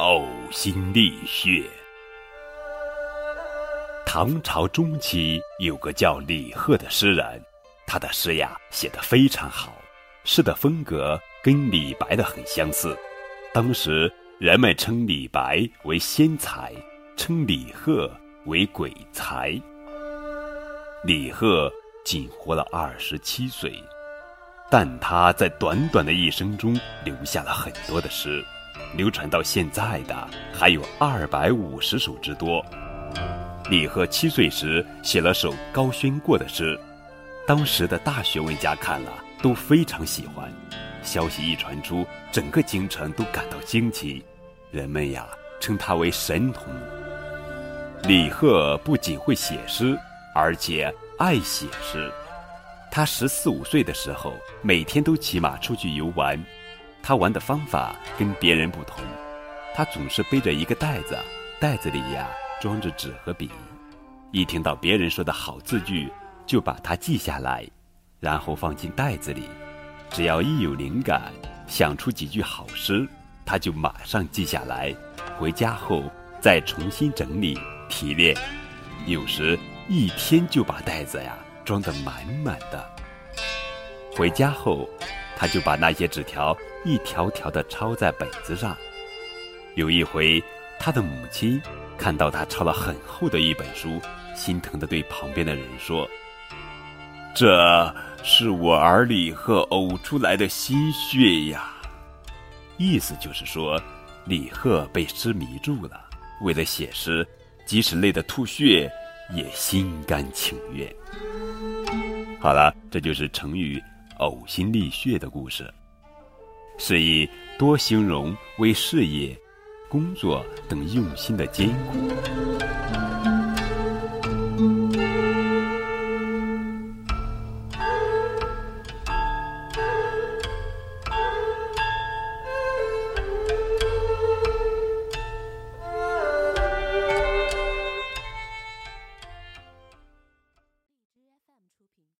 呕心沥血。唐朝中期有个叫李贺的诗人，他的诗呀写得非常好，诗的风格跟李白的很相似。当时人们称李白为仙才，称李贺为鬼才。李贺仅活了二十七岁，但他在短短的一生中留下了很多的诗，流传到现在的还有二百五十首之多。李贺七岁时写了首高轩过的诗，当时的大学问家看了都非常喜欢。消息一传出，整个京城都感到惊奇，人们呀称他为神童。李贺不仅会写诗，而且爱写诗。他十四五岁的时候，每天都骑马出去游玩。他玩的方法跟别人不同，他总是背着一个袋子，袋子里呀。装着纸和笔，一听到别人说的好字句，就把它记下来，然后放进袋子里。只要一有灵感，想出几句好诗，他就马上记下来，回家后再重新整理提炼。有时一天就把袋子呀装得满满的。回家后，他就把那些纸条一条条的抄在本子上。有一回，他的母亲。看到他抄了很厚的一本书，心疼的对旁边的人说：“这是我儿李贺呕出来的心血呀。”意思就是说，李贺被诗迷住了，为了写诗，即使累得吐血，也心甘情愿。好了，这就是成语“呕心沥血”的故事，是以多形容为事业。工作等用心的艰苦。